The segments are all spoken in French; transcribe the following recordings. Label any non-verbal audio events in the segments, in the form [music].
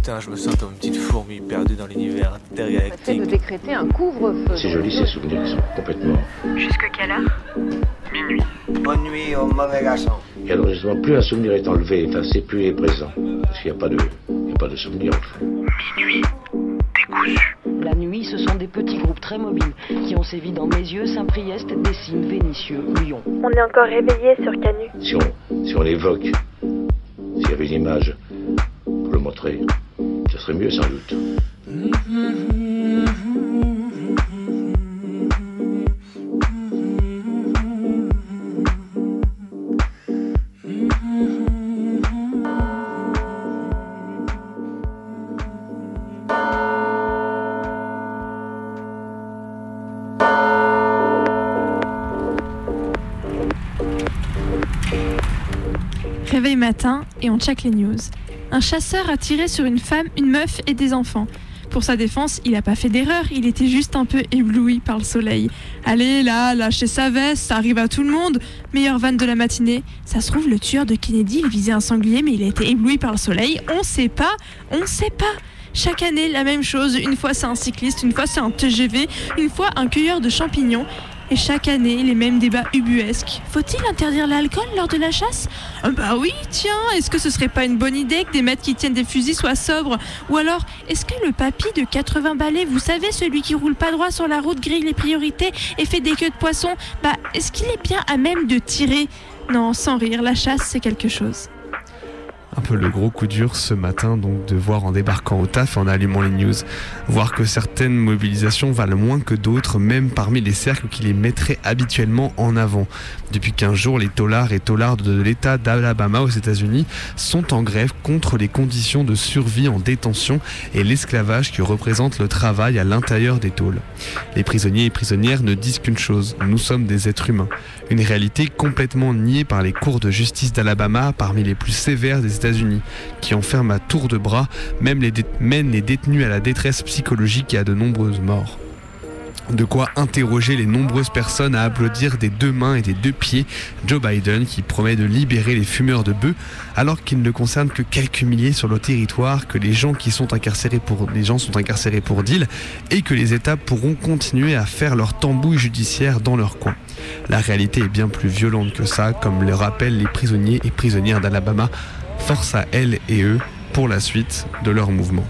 Putain, je me sens comme une petite fourmi perdue dans l'univers intergalactique. de décréter un couvre-feu. C'est joli ces souvenirs qui sont complètement. Jusque quelle heure? Minuit. Bonne nuit au mauvais garçon. Et alors justement, plus un souvenir est enlevé, effacé, plus il est présent. Parce qu'il n'y a pas de, il n'y a pas de souvenir en fait. Minuit. Décousu. La nuit, ce sont des petits groupes très mobiles qui ont sévi dans Mézieux, Saint-Priest, Dessines, Vénissieux, Lyon. On est encore réveillé sur Canu. Si on, si on l'évoque, s'il y avait une image pour le montrer, ce serait mieux sans doute. Réveil matin et on check les news. Un chasseur a tiré sur une femme, une meuf et des enfants. Pour sa défense, il n'a pas fait d'erreur, il était juste un peu ébloui par le soleil. Allez, là, lâchez sa veste, ça arrive à tout le monde. Meilleure vanne de la matinée. Ça se trouve, le tueur de Kennedy, il visait un sanglier, mais il a été ébloui par le soleil. On sait pas, on sait pas. Chaque année, la même chose. Une fois, c'est un cycliste, une fois, c'est un TGV, une fois, un cueilleur de champignons. Et chaque année, les mêmes débats ubuesques. Faut-il interdire l'alcool lors de la chasse? Ah Bah oui, tiens, est-ce que ce serait pas une bonne idée que des maîtres qui tiennent des fusils soient sobres? Ou alors, est-ce que le papy de 80 balais, vous savez, celui qui roule pas droit sur la route, grille les priorités et fait des queues de poisson, bah est-ce qu'il est bien à même de tirer? Non, sans rire, la chasse, c'est quelque chose. Un peu le gros coup dur ce matin, donc de voir en débarquant au taf en allumant les news, voir que certaines mobilisations valent moins que d'autres, même parmi les cercles qui les mettraient habituellement en avant. Depuis 15 jours, les taulards et taulardes de l'État d'Alabama aux États-Unis sont en grève contre les conditions de survie en détention et l'esclavage qui représente le travail à l'intérieur des tôles. Les prisonniers et prisonnières ne disent qu'une chose, nous sommes des êtres humains. Une réalité complètement niée par les cours de justice d'Alabama, parmi les plus sévères des États-Unis, qui enferment à tour de bras même les mènent les détenus à la détresse psychologique et à de nombreuses morts. De quoi interroger les nombreuses personnes à applaudir des deux mains et des deux pieds Joe Biden qui promet de libérer les fumeurs de bœufs alors qu'il ne concerne que quelques milliers sur le territoire, que les gens qui sont incarcérés pour les gens sont incarcérés pour deal et que les États pourront continuer à faire leur tambouille judiciaire dans leur coin. La réalité est bien plus violente que ça, comme le rappellent les prisonniers et prisonnières d'Alabama. Force à elles et eux pour la suite de leur mouvement.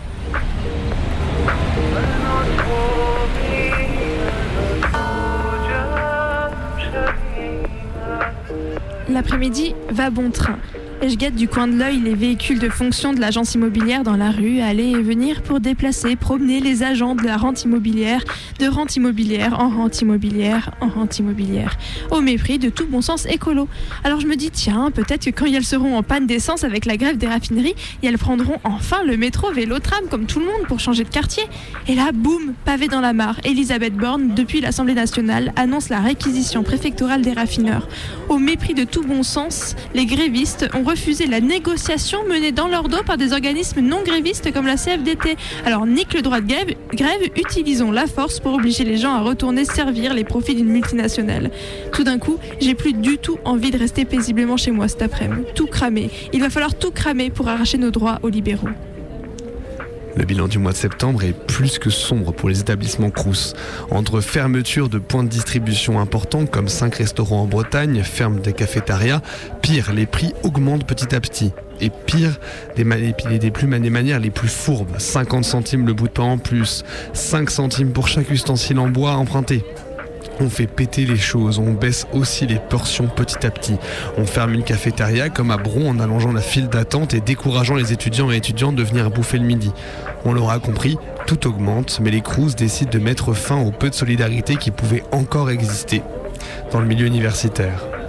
L'après-midi va bon train. Et je guette du coin de l'œil les véhicules de fonction de l'agence immobilière dans la rue, aller et venir pour déplacer, promener les agents de la rente immobilière, de rente immobilière en rente immobilière en rente immobilière, au mépris de tout bon sens écolo. Alors je me dis, tiens, peut-être que quand elles seront en panne d'essence avec la grève des raffineries, elles prendront enfin le métro, vélo, tram comme tout le monde pour changer de quartier. Et là, boum, pavé dans la mare, Elisabeth Borne, depuis l'Assemblée nationale, annonce la réquisition préfectorale des raffineurs. Au mépris de tout bon sens, les grévistes ont refusé la négociation menée dans leur dos par des organismes non grévistes comme la CFDT. Alors nique le droit de grève, grève, utilisons la force pour obliger les gens à retourner servir les profits d'une multinationale. Tout d'un coup, j'ai plus du tout envie de rester paisiblement chez moi cet après-midi. Tout cramer. Il va falloir tout cramer pour arracher nos droits aux libéraux. Le bilan du mois de septembre est plus que sombre pour les établissements Crous. Entre fermeture de points de distribution importants comme 5 restaurants en Bretagne, ferme des cafétérias, pire, les prix augmentent petit à petit. Et pire, des, des plus des manières les plus fourbes. 50 centimes le bout de pain en plus, 5 centimes pour chaque ustensile en bois emprunté. On fait péter les choses, on baisse aussi les portions petit à petit. On ferme une cafétéria comme à Bron en allongeant la file d'attente et décourageant les étudiants et étudiantes de venir bouffer le midi. On l'aura compris, tout augmente, mais les Crous décident de mettre fin au peu de solidarité qui pouvait encore exister dans le milieu universitaire.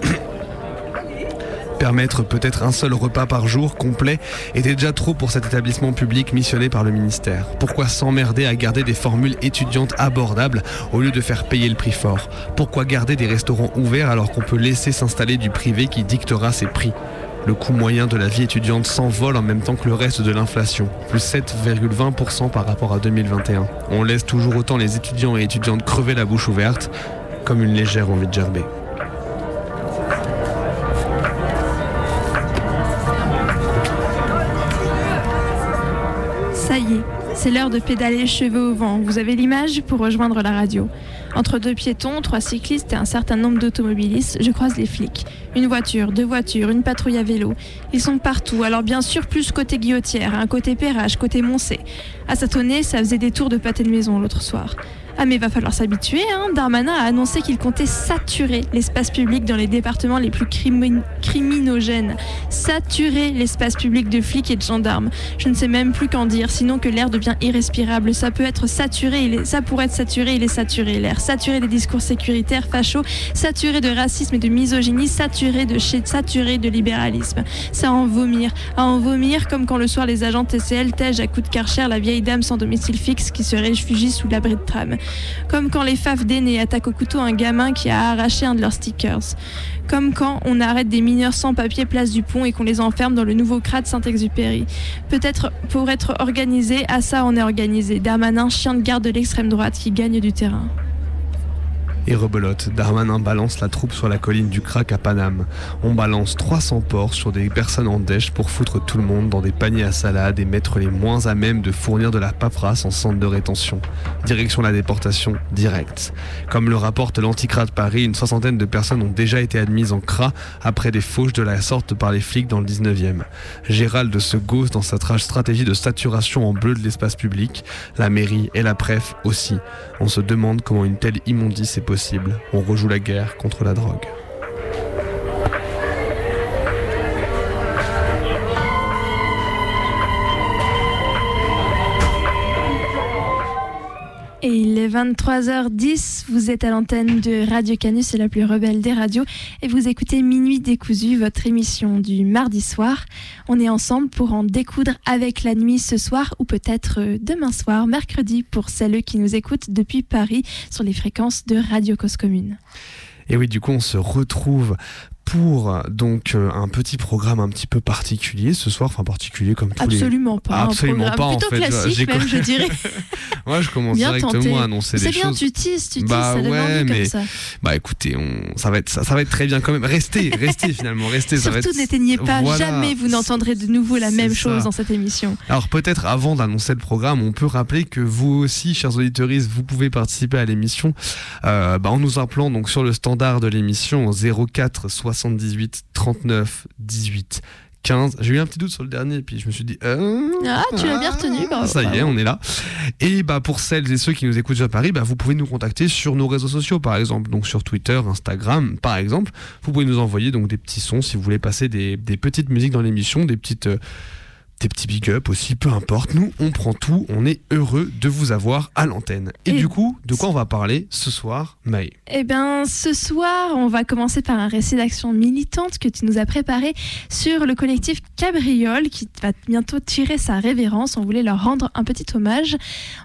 Permettre peut-être un seul repas par jour complet était déjà trop pour cet établissement public missionné par le ministère. Pourquoi s'emmerder à garder des formules étudiantes abordables au lieu de faire payer le prix fort? Pourquoi garder des restaurants ouverts alors qu'on peut laisser s'installer du privé qui dictera ses prix? Le coût moyen de la vie étudiante s'envole en même temps que le reste de l'inflation, plus 7,20% par rapport à 2021. On laisse toujours autant les étudiants et étudiantes crever la bouche ouverte, comme une légère envie de gerber. C'est l'heure de pédaler cheveux au vent. Vous avez l'image pour rejoindre la radio. Entre deux piétons, trois cyclistes et un certain nombre d'automobilistes, je croise les flics. Une voiture, deux voitures, une patrouille à vélo. Ils sont partout, alors bien sûr plus côté Guillotière, un côté Perrache, côté Moncé. À Satonnet, ça faisait des tours de pâté de maison l'autre soir. Ah mais va falloir s'habituer, hein. Darmanin a annoncé qu'il comptait saturer l'espace public dans les départements les plus crimi- criminogènes. Saturer l'espace public de flics et de gendarmes. Je ne sais même plus qu'en dire, sinon que l'air devient irrespirable. Ça peut être saturé, ça pourrait être saturé, il est saturé. L'air saturé des discours sécuritaires, fachos, saturé de racisme et de misogynie, saturé de chez, saturé de libéralisme. À en vomir, à en vomir comme quand le soir les agents TCL tègent à coups de karcher la vieille dame sans domicile fixe qui se réfugie sous l'abri de tram. Comme quand les faf d'aînés attaquent au couteau un gamin qui a arraché un de leurs stickers. Comme quand on arrête des mineurs sans papier place du pont et qu'on les enferme dans le nouveau CRA de Saint-Exupéry. Peut-être pour être organisé, à ça on est organisé. Darmanin, chien de garde de l'extrême droite qui gagne du terrain. Et rebelote, Darmanin balance la troupe sur la colline du Crac à Paname. On balance 300 porcs sur des personnes en dèche pour foutre tout le monde dans des paniers à salade et mettre les moins à même de fournir de la paperasse en centre de rétention. Direction la déportation, directe. Comme le rapporte l'Anticrat de Paris, une soixantaine de personnes ont déjà été admises en CRA après des fauches de la sorte par les flics dans le 19e. Gérald se gausse dans sa tra- stratégie de saturation en bleu de l'espace public, la mairie et la préf aussi. On se demande comment une telle immondice est. On rejoue la guerre contre la drogue. Est 23h10, vous êtes à l'antenne de Radio Canus, c'est la plus rebelle des radios, et vous écoutez Minuit décousu, votre émission du mardi soir. On est ensemble pour en découdre avec la nuit ce soir, ou peut-être euh, demain soir, mercredi, pour celles qui nous écoutent depuis Paris sur les fréquences de Radio Cause Commune. Et oui, du coup, on se retrouve pour donc euh, un petit programme un petit peu particulier ce soir, enfin particulier comme tous Absolument pas. Absolument un pas, en plutôt fait. classique même, je dirais. [laughs] Moi, je commence Bien directement tenté. à annoncer C'est des bien, choses. tu teases, tu teases, Bah ça donne ouais, envie mais comme ça. Bah écoutez, on... ça va être ça, ça va être très bien quand même. Restez, [laughs] restez finalement, restez. Surtout être... n'éteignez pas, Voilà. jamais vous n'entendrez de nouveau la C'est même ça. chose dans cette émission. Alors peut-être avant d'annoncer le programme, on peut rappeler que vous aussi, chers auditeurs, vous pouvez participer à l'émission euh, bah, en nous appelant donc sur le standard de l'émission au 04 78 39 18 15. J'ai eu un petit doute sur le dernier, puis je me suis dit. euh, Ah, tu l'as bien retenu, Ça y est, on est là. Et bah pour celles et ceux qui nous écoutent sur Paris, bah, vous pouvez nous contacter sur nos réseaux sociaux, par exemple, donc sur Twitter, Instagram, par exemple. Vous pouvez nous envoyer donc des petits sons si vous voulez passer des, des petites musiques dans l'émission, des petites euh, des petits big up aussi, peu importe. Nous, on prend tout. On est heureux de vous avoir à l'antenne. Et, Et- du coup, de quoi on va parler ce soir, Maë? Eh bien, ce soir, on va commencer par un récit d'action militante que tu nous as préparé sur le collectif Cabriole qui va bientôt tirer sa révérence. On voulait leur rendre un petit hommage.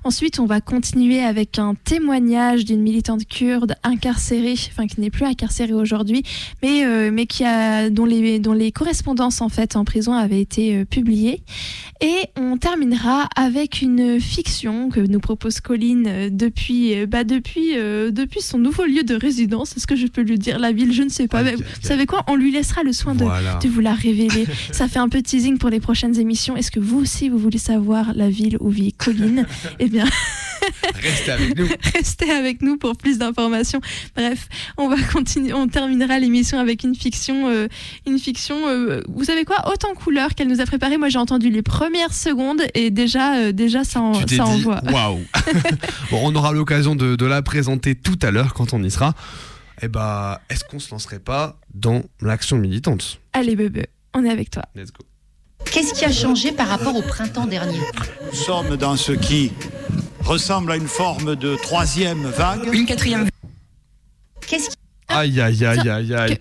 Ensuite, on va continuer avec un témoignage d'une militante kurde incarcérée, enfin qui n'est plus incarcérée aujourd'hui, mais, euh, mais qui a, dont, les, dont les correspondances en fait en prison avaient été euh, publiées. Et on terminera avec une fiction que nous propose Colline euh, depuis, euh, bah depuis, euh, depuis son nouveau lieu de résidence. Est-ce que je peux lui dire la ville? Je ne sais pas. Vous savez quoi? On lui laissera le soin de, Voilà. de vous la révéler. [laughs] Ça fait un peu teasing pour les prochaines émissions. Est-ce que vous aussi, vous voulez savoir la ville où vit Colline? [laughs] Eh bien, Restez avec nous. [laughs] Restez avec nous pour plus d'informations. Bref, on va continuer, on terminera l'émission avec une fiction, euh, une fiction. euh, vous savez quoi? Autant couleur qu'elle nous a préparé. Moi, j'ai entendu les premières secondes et déjà, euh, déjà, ça, en, ça envoie. waouh [laughs] [laughs] Bon, on aura l'occasion de, de la présenter tout à l'heure quand on y sera. Eh bah, est-ce qu'on se lancerait pas dans l'action militante? Allez, bébé, on est avec toi. Let's go. Qu'est-ce qui a changé par rapport au printemps dernier? Nous sommes dans ce qui ressemble à une forme de troisième vague. Une quatrième. Qu'est-ce qui... Aïe, aïe, aïe, aïe, aïe.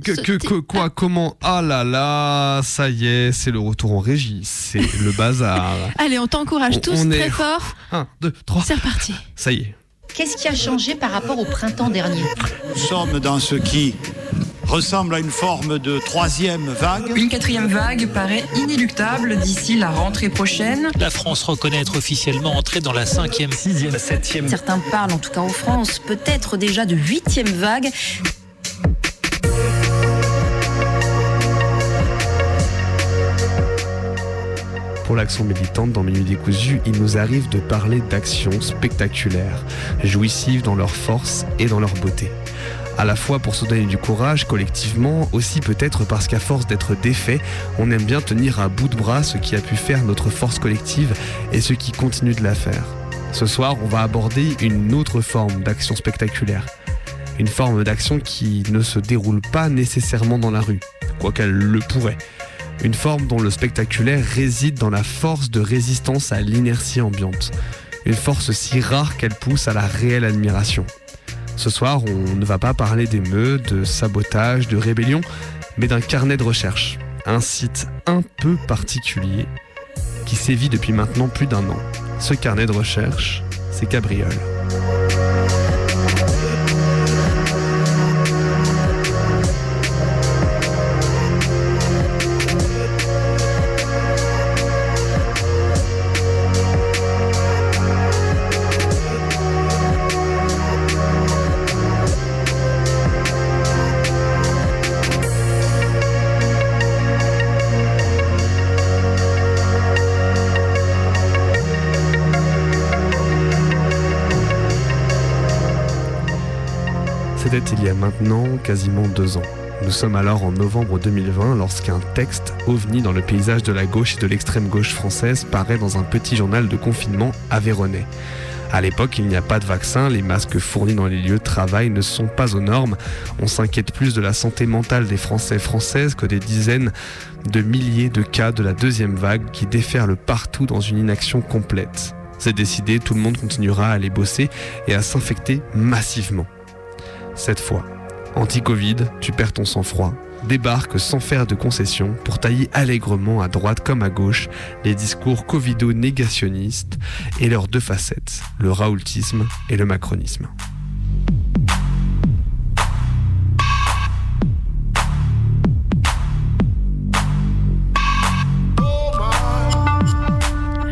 Que, que, quoi, comment? Ah là là, ça y est, c'est le retour en régie, c'est [laughs] le bazar. Allez, on t'encourage tous on très est- fort. [laughs] Un, deux, trois, C'est reparti. ça y est. Qu'est-ce qui a changé par rapport au printemps dernier? Nous sommes dans ce qui ressemble à une forme de troisième vague. Une quatrième vague paraît inéluctable d'ici la rentrée prochaine. La France reconnaît être officiellement entrée dans la cinquième, sixième, septième. Certains parlent, en tout cas en France, peut-être déjà de huitième vague. Pour l'action militante dans Minuit décousu, il nous arrive de parler d'actions spectaculaires, jouissives dans leur force et dans leur beauté à la fois pour se donner du courage collectivement, aussi peut-être parce qu'à force d'être défait, on aime bien tenir à bout de bras ce qui a pu faire notre force collective et ce qui continue de la faire. Ce soir, on va aborder une autre forme d'action spectaculaire. Une forme d'action qui ne se déroule pas nécessairement dans la rue, quoiqu'elle le pourrait. Une forme dont le spectaculaire réside dans la force de résistance à l'inertie ambiante. Une force si rare qu'elle pousse à la réelle admiration. Ce soir, on ne va pas parler d'émeutes, de sabotage, de rébellion, mais d'un carnet de recherche. Un site un peu particulier qui sévit depuis maintenant plus d'un an. Ce carnet de recherche, c'est Cabriole. Maintenant quasiment deux ans. Nous sommes alors en novembre 2020 lorsqu'un texte ovni dans le paysage de la gauche et de l'extrême gauche française paraît dans un petit journal de confinement avéronnais. À l'époque, il n'y a pas de vaccin, les masques fournis dans les lieux de travail ne sont pas aux normes. On s'inquiète plus de la santé mentale des Français Françaises que des dizaines de milliers de cas de la deuxième vague qui déferlent partout dans une inaction complète. C'est décidé, tout le monde continuera à aller bosser et à s'infecter massivement. Cette fois, anti-Covid, tu perds ton sang-froid, débarque sans faire de concessions pour tailler allègrement à droite comme à gauche les discours covido-négationnistes et leurs deux facettes, le raoultisme et le macronisme.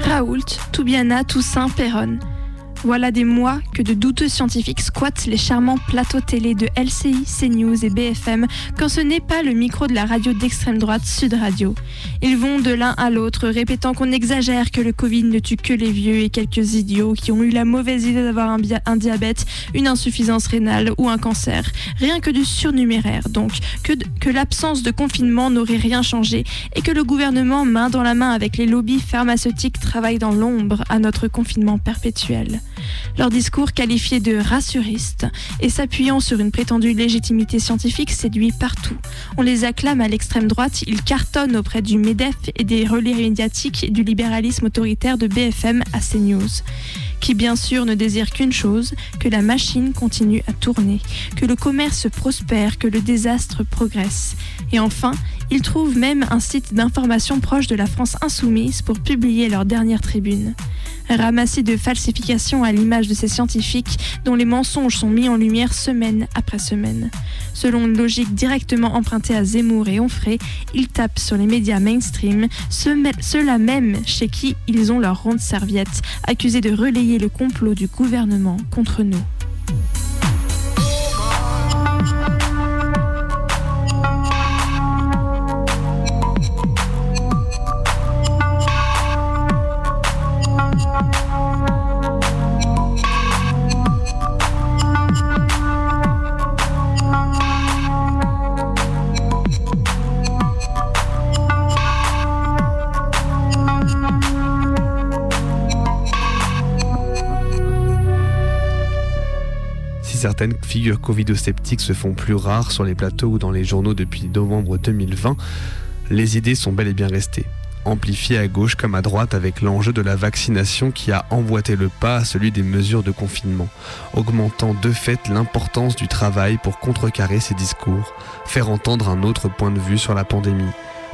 Raoult, Toubiana, Toussaint, Perronne. Voilà des mois que de douteux scientifiques squattent les charmants plateaux télé de LCI, CNews et BFM quand ce n'est pas le micro de la radio d'extrême droite Sud Radio. Ils vont de l'un à l'autre répétant qu'on exagère que le Covid ne tue que les vieux et quelques idiots qui ont eu la mauvaise idée d'avoir un, diabète, une insuffisance rénale ou un cancer. Rien que du surnuméraire donc, que l'absence de confinement n'aurait rien changé et que le gouvernement, main dans la main avec les lobbies pharmaceutiques, travaille dans l'ombre à notre confinement perpétuel. Leur discours qualifié de rassuriste et s'appuyant sur une prétendue légitimité scientifique séduit partout. On les acclame à l'extrême droite, ils cartonnent auprès du MEDEF et des relais médiatiques du libéralisme autoritaire de BFM à CNews qui bien sûr ne désire qu'une chose, que la machine continue à tourner, que le commerce prospère, que le désastre progresse. Et enfin, ils trouvent même un site d'information proche de la France insoumise pour publier leur dernière tribune. Ramassis de falsifications à l'image de ces scientifiques dont les mensonges sont mis en lumière semaine après semaine. Selon une logique directement empruntée à Zemmour et Onfray, ils tapent sur les médias mainstream, ceux-là même chez qui ils ont leur ronde serviette, accusés de relayer le complot du gouvernement contre nous. Certaines figures covido-sceptiques se font plus rares sur les plateaux ou dans les journaux depuis novembre 2020, les idées sont bel et bien restées, amplifiées à gauche comme à droite avec l'enjeu de la vaccination qui a emboîté le pas à celui des mesures de confinement, augmentant de fait l'importance du travail pour contrecarrer ces discours, faire entendre un autre point de vue sur la pandémie,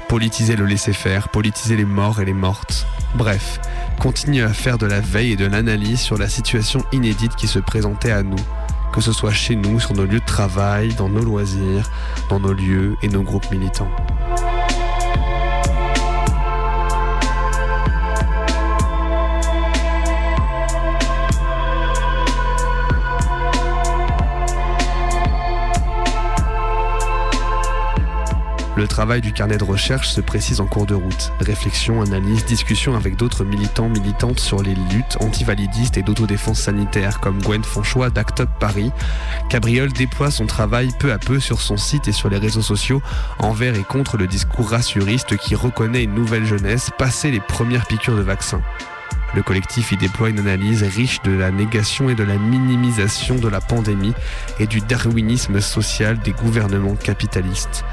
politiser le laisser-faire, politiser les morts et les mortes. Bref, continuer à faire de la veille et de l'analyse sur la situation inédite qui se présentait à nous, que ce soit chez nous, sur nos lieux de travail, dans nos loisirs, dans nos lieux et nos groupes militants. Le travail du carnet de recherche se précise en cours de route. Réflexion, analyse, discussion avec d'autres militants, militantes sur les luttes antivalidistes et d'autodéfense sanitaire comme Gwen Fonchois d'Act Up Paris. Cabriole déploie son travail peu à peu sur son site et sur les réseaux sociaux envers et contre le discours rassuriste qui reconnaît une nouvelle jeunesse passé les premières piqûres de vaccins. Le collectif y déploie une analyse riche de la négation et de la minimisation de la pandémie et du darwinisme social des gouvernements capitalistes.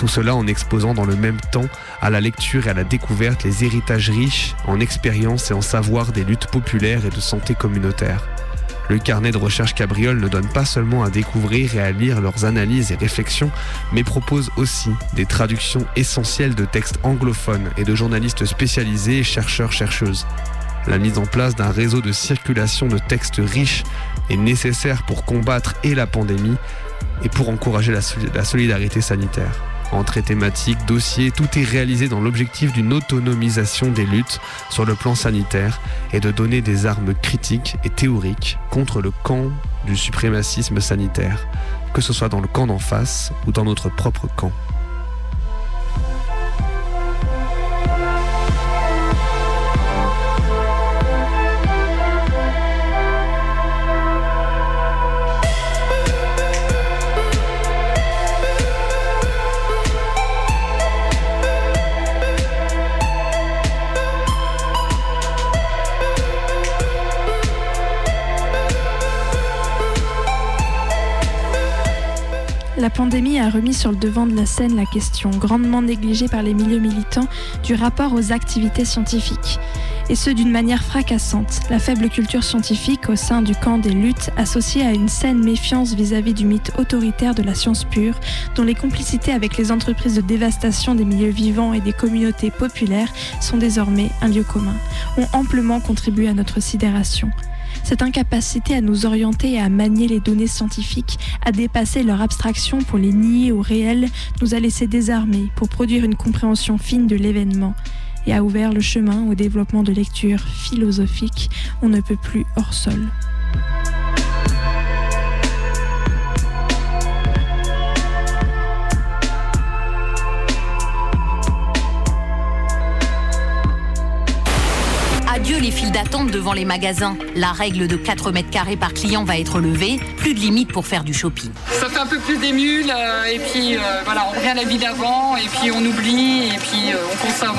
Tout cela en exposant dans le même temps à la lecture et à la découverte les héritages riches en expérience et en savoir des luttes populaires et de santé communautaire. Le carnet de recherche Cabriole ne donne pas seulement à découvrir et à lire leurs analyses et réflexions, mais propose aussi des traductions essentielles de textes anglophones et de journalistes spécialisés et chercheurs-chercheuses. La mise en place d'un réseau de circulation de textes riches est nécessaire pour combattre et la pandémie et pour encourager la, la solidarité sanitaire. Entrée thématique, dossier, tout est réalisé dans l'objectif d'une autonomisation des luttes sur le plan sanitaire et de donner des armes critiques et théoriques contre le camp du suprémacisme sanitaire, que ce soit dans le camp d'en face ou dans notre propre camp. La pandémie a remis sur le devant de la scène la question, grandement négligée par les milieux militants, du rapport aux activités scientifiques. Et ce d'une manière fracassante, la faible culture scientifique au sein du camp des luttes associée à une saine méfiance vis-à-vis du mythe autoritaire de la science pure, dont les complicités avec les entreprises de dévastation des milieux vivants et des communautés populaires sont désormais un lieu commun, ont amplement contribué à notre sidération. Cette incapacité à nous orienter et à manier les données scientifiques, à dépasser leur abstraction pour les nier au réel, nous a laissé désarmés pour produire une compréhension fine de l'événement et a ouvert le chemin au développement de lectures philosophiques on ne peut plus hors sol. Les files d'attente devant les magasins. La règle de 4 mètres carrés par client va être levée. Plus de limite pour faire du shopping. Ça fait un peu plus d'émule euh, et puis euh, voilà, on revient à la vie d'avant et puis on oublie et puis euh, on consomme.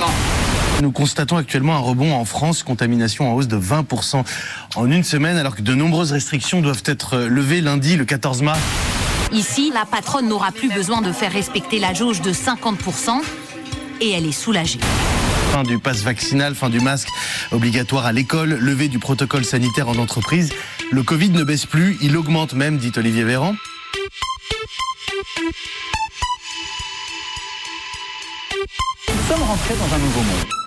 Nous constatons actuellement un rebond en France, contamination en hausse de 20% en une semaine, alors que de nombreuses restrictions doivent être levées lundi, le 14 mars. Ici, la patronne n'aura plus besoin de faire respecter la jauge de 50% et elle est soulagée. Fin du pass vaccinal, fin du masque obligatoire à l'école, levée du protocole sanitaire en entreprise. Le Covid ne baisse plus, il augmente même, dit Olivier Véran. Nous sommes rentrés dans un nouveau monde.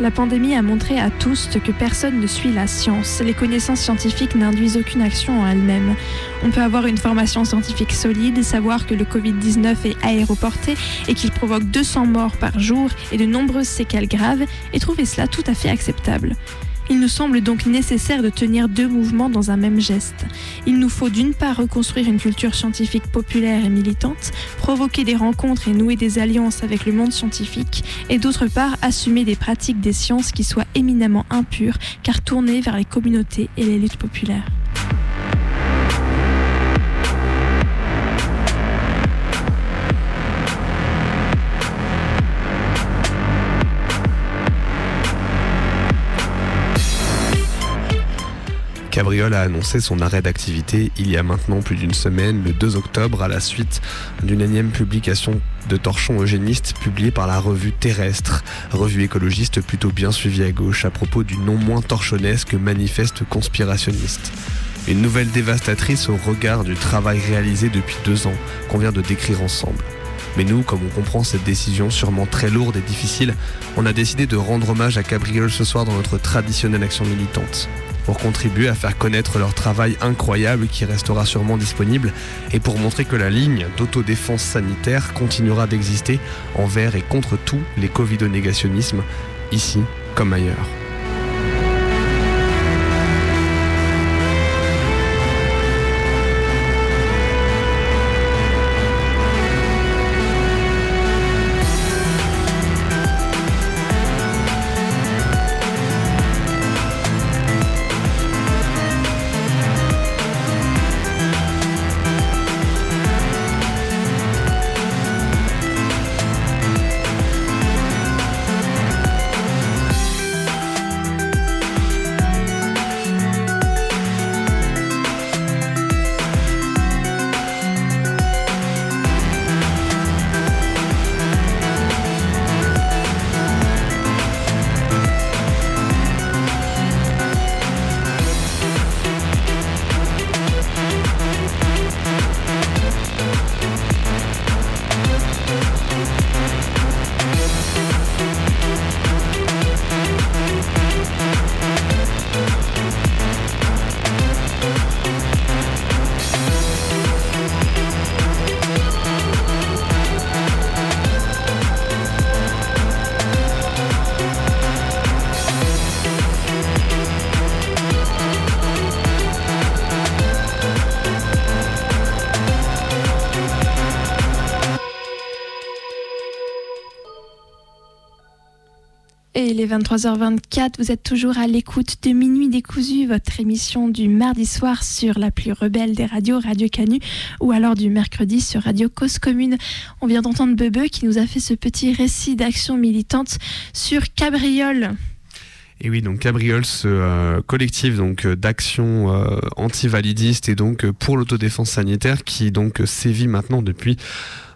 La pandémie a montré à tous que personne ne suit la science. Les connaissances scientifiques n'induisent aucune action en elles-mêmes. On peut avoir une formation scientifique solide, savoir que le Covid-19 est aéroporté et qu'il provoque 200 morts par jour et de nombreuses séquelles graves, et trouver cela tout à fait acceptable. Il nous semble donc nécessaire de tenir deux mouvements dans un même geste. Il nous faut d'une part reconstruire une culture scientifique populaire et militante, provoquer des rencontres et nouer des alliances avec le monde scientifique, et d'autre part assumer des pratiques des sciences qui soient éminemment impures, car tournées vers les communautés et les luttes populaires. Cabriole a annoncé son arrêt d'activité il y a maintenant plus d'une semaine, le 2 octobre, à la suite d'une énième publication de torchons eugénistes publiée par la revue Terrestre, revue écologiste plutôt bien suivie à gauche, à propos du non moins torchonesque manifeste conspirationniste. Une nouvelle dévastatrice au regard du travail réalisé depuis deux ans, qu'on vient de décrire ensemble. Mais nous, comme on comprend cette décision sûrement très lourde et difficile, on a décidé de rendre hommage à Cabriole ce soir dans notre traditionnelle action militante pour contribuer à faire connaître leur travail incroyable qui restera sûrement disponible et pour montrer que la ligne d'autodéfense sanitaire continuera d'exister envers et contre tous les covido-négationnismes, ici comme ailleurs. 23h24. Vous êtes toujours à l'écoute de Minuit décousu, votre émission du mardi soir sur la plus rebelle des radios, Radio Canu, ou alors du mercredi sur Radio Cause Commune. On vient d'entendre Bebe qui nous a fait ce petit récit d'action militante sur Cabriole. Et oui, donc Cabriole, ce euh, collectif donc euh, d'action euh, anti-validiste et donc euh, pour l'autodéfense sanitaire qui donc sévit maintenant depuis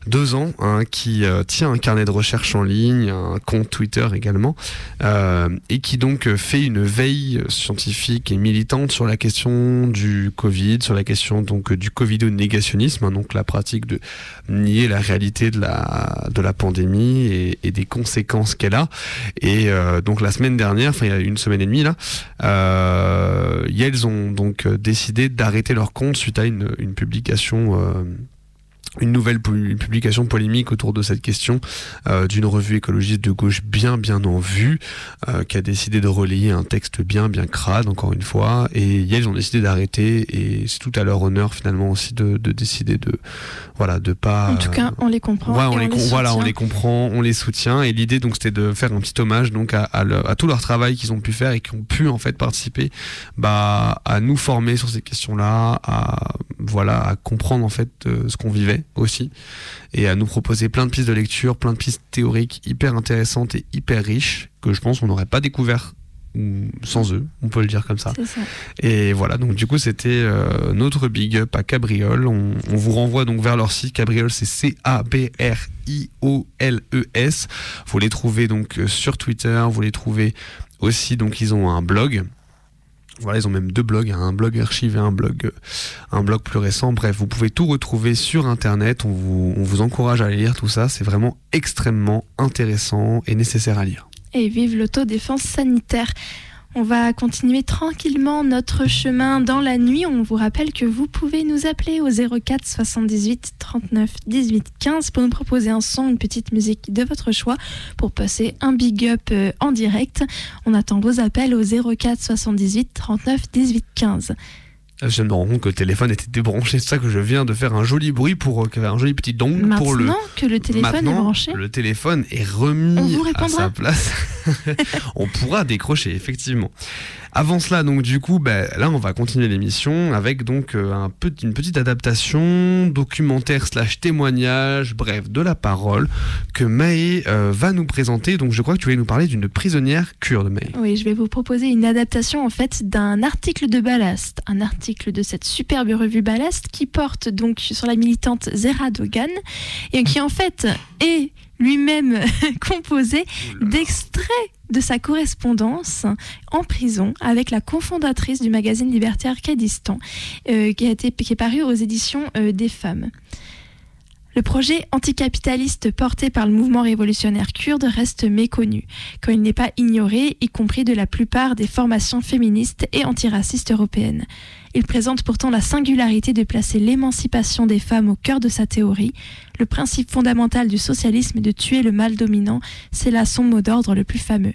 deux ans, hein, qui euh, tient un carnet de recherche en ligne, un compte Twitter également, euh, et qui donc euh, fait une veille scientifique et militante sur la question du Covid, sur la question donc euh, du Covido-négationnisme, hein, donc la pratique de nier la réalité de la de la pandémie et, et des conséquences qu'elle a. Et euh, donc la semaine dernière, enfin il y a une semaine et demie là, euh, elles ont donc euh, décidé d'arrêter leur compte suite à une, une publication. Une nouvelle publication polémique autour de cette question euh, d'une revue écologiste de gauche bien bien en vue euh, qui a décidé de relayer un texte bien bien crade encore une fois. Et ils ont décidé d'arrêter. Et c'est tout à leur honneur finalement aussi de, de décider de voilà de pas En tout cas, on les comprend. Ouais, on les, voilà, on les comprend, on les soutient. Et l'idée donc c'était de faire un petit hommage donc à, à, le- à tout leur travail qu'ils ont pu faire et qui ont pu en fait participer bah, à nous former sur ces questions-là, à voilà à comprendre en fait euh, ce qu'on vivait aussi et à nous proposer plein de pistes de lecture, plein de pistes théoriques hyper intéressantes et hyper riches que je pense qu'on n'aurait pas découvert ou sans eux, on peut le dire comme ça. Et voilà, donc du coup, c'était euh, notre big up à Cabriole. On, on vous renvoie donc vers leur site. Cabriole, c'est C-A-B-R-I-O-L-E-S. Vous les trouvez donc euh, sur Twitter. Vous les trouvez aussi, donc ils ont un blog. Voilà, ils ont même deux blogs, un blog archive et un blog, euh, un blog plus récent. Bref, vous pouvez tout retrouver sur Internet. On vous, on vous encourage à lire tout ça. C'est vraiment extrêmement intéressant et nécessaire à lire. et vive l'autodéfense sanitaire. On va continuer tranquillement notre chemin dans la nuit. On vous rappelle que vous pouvez nous appeler au 04 78 39 18 15 pour nous proposer un son, une petite musique de votre choix pour passer un big up euh, en direct. On attend vos appels au 04 78 39 18 15. Je me rendre compte que le téléphone était débranché, c'est ça que je viens de faire un joli bruit pour euh, un joli petit dong pour le. Maintenant que le téléphone est Maintenant, branché, Le téléphone est remis à sa place. [laughs] on pourra décrocher, effectivement. Avant cela, donc du coup, ben, là, on va continuer l'émission avec donc euh, un une petite adaptation documentaire slash témoignage, bref, de la parole que Maë euh, va nous présenter. Donc, je crois que tu voulais nous parler d'une prisonnière kurde, Maë. Oui, je vais vous proposer une adaptation en fait d'un article de Ballast, un article de cette superbe revue Ballast qui porte donc sur la militante Zera Dogan et qui en fait est lui-même [laughs] composé d'extraits de sa correspondance en prison avec la cofondatrice du magazine libertaire Kurdistan euh, qui, a été, qui est paru aux éditions euh, des femmes. Le projet anticapitaliste porté par le mouvement révolutionnaire kurde reste méconnu, quand il n'est pas ignoré, y compris de la plupart des formations féministes et antiracistes européennes. Il présente pourtant la singularité de placer l'émancipation des femmes au cœur de sa théorie. Le principe fondamental du socialisme est de tuer le mal dominant, c'est là son mot d'ordre le plus fameux.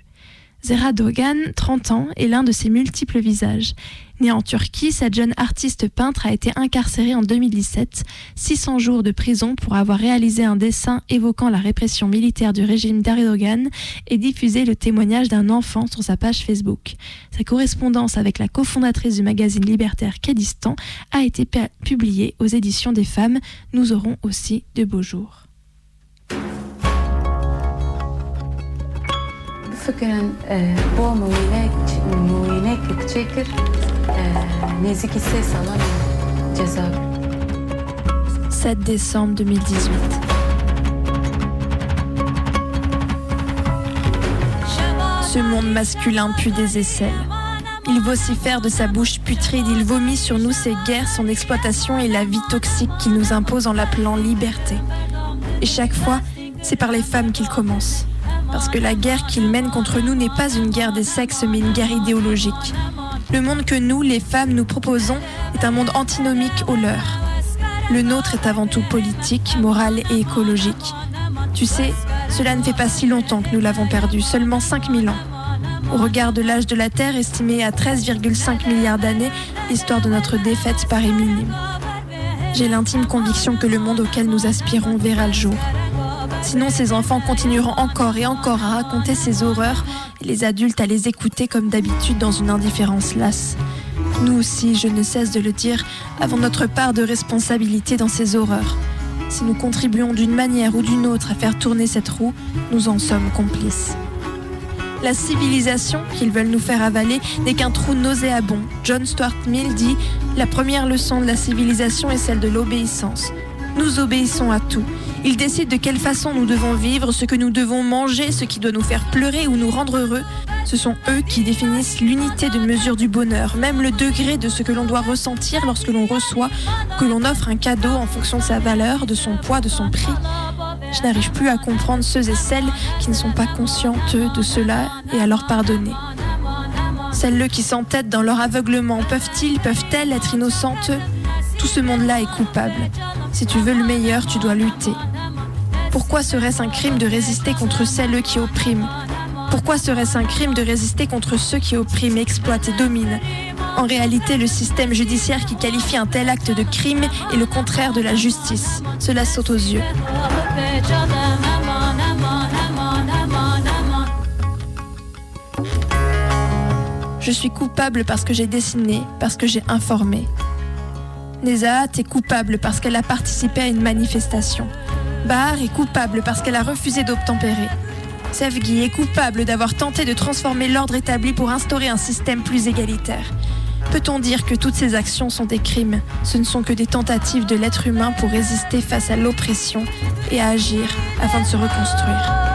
Zera Dogan, 30 ans, est l'un de ses multiples visages. Née en Turquie, cette jeune artiste peintre a été incarcérée en 2017, 600 jours de prison pour avoir réalisé un dessin évoquant la répression militaire du régime d'Erdogan et diffusé le témoignage d'un enfant sur sa page Facebook. Sa correspondance avec la cofondatrice du magazine libertaire Kurdistan a été pu- publiée aux éditions des femmes. Nous aurons aussi de beaux jours. فكرا بۆ موینەیەک 7 décembre 2018. Ce monde masculin pue des aisselles. Il vocifère de sa bouche putride, il vomit sur nous ses guerres, son exploitation et la vie toxique qu'il nous impose en l'appelant liberté. Et chaque fois, c'est par les femmes qu'il commence. Parce que la guerre qu'il mène contre nous n'est pas une guerre des sexes, mais une guerre idéologique. Le monde que nous, les femmes, nous proposons est un monde antinomique au leur. Le nôtre est avant tout politique, moral et écologique. Tu sais, cela ne fait pas si longtemps que nous l'avons perdu, seulement 5000 ans. Au regard de l'âge de la Terre estimé à 13,5 milliards d'années, l'histoire de notre défaite paraît minime. J'ai l'intime conviction que le monde auquel nous aspirons verra le jour. Sinon, ces enfants continueront encore et encore à raconter ces horreurs les adultes à les écouter comme d'habitude dans une indifférence lasse. Nous aussi, je ne cesse de le dire, avons notre part de responsabilité dans ces horreurs. Si nous contribuons d'une manière ou d'une autre à faire tourner cette roue, nous en sommes complices. La civilisation qu'ils veulent nous faire avaler n'est qu'un trou nauséabond. John Stuart Mill dit La première leçon de la civilisation est celle de l'obéissance. Nous obéissons à tout. Ils décident de quelle façon nous devons vivre, ce que nous devons manger, ce qui doit nous faire pleurer ou nous rendre heureux. Ce sont eux qui définissent l'unité de mesure du bonheur, même le degré de ce que l'on doit ressentir lorsque l'on reçoit, que l'on offre un cadeau en fonction de sa valeur, de son poids, de son prix. Je n'arrive plus à comprendre ceux et celles qui ne sont pas conscientes de cela et à leur pardonner. Celles qui s'entêtent dans leur aveuglement, peuvent-ils, peuvent-elles être innocentes? Tout ce monde-là est coupable. Si tu veux le meilleur, tu dois lutter. Pourquoi serait-ce un crime de résister contre celles qui oppriment? Pourquoi serait-ce un crime de résister contre ceux qui oppriment, exploitent et dominent? En réalité, le système judiciaire qui qualifie un tel acte de crime est le contraire de la justice. Cela saute aux yeux. Je suis coupable parce que j'ai dessiné, parce que j'ai informé. Nezahat est coupable parce qu'elle a participé à une manifestation. Bahar est coupable parce qu'elle a refusé d'obtempérer. Sevgi est coupable d'avoir tenté de transformer l'ordre établi pour instaurer un système plus égalitaire. Peut-on dire que toutes ces actions sont des crimes? Ce ne sont que des tentatives de l'être humain pour résister face à l'oppression et agir afin de se reconstruire.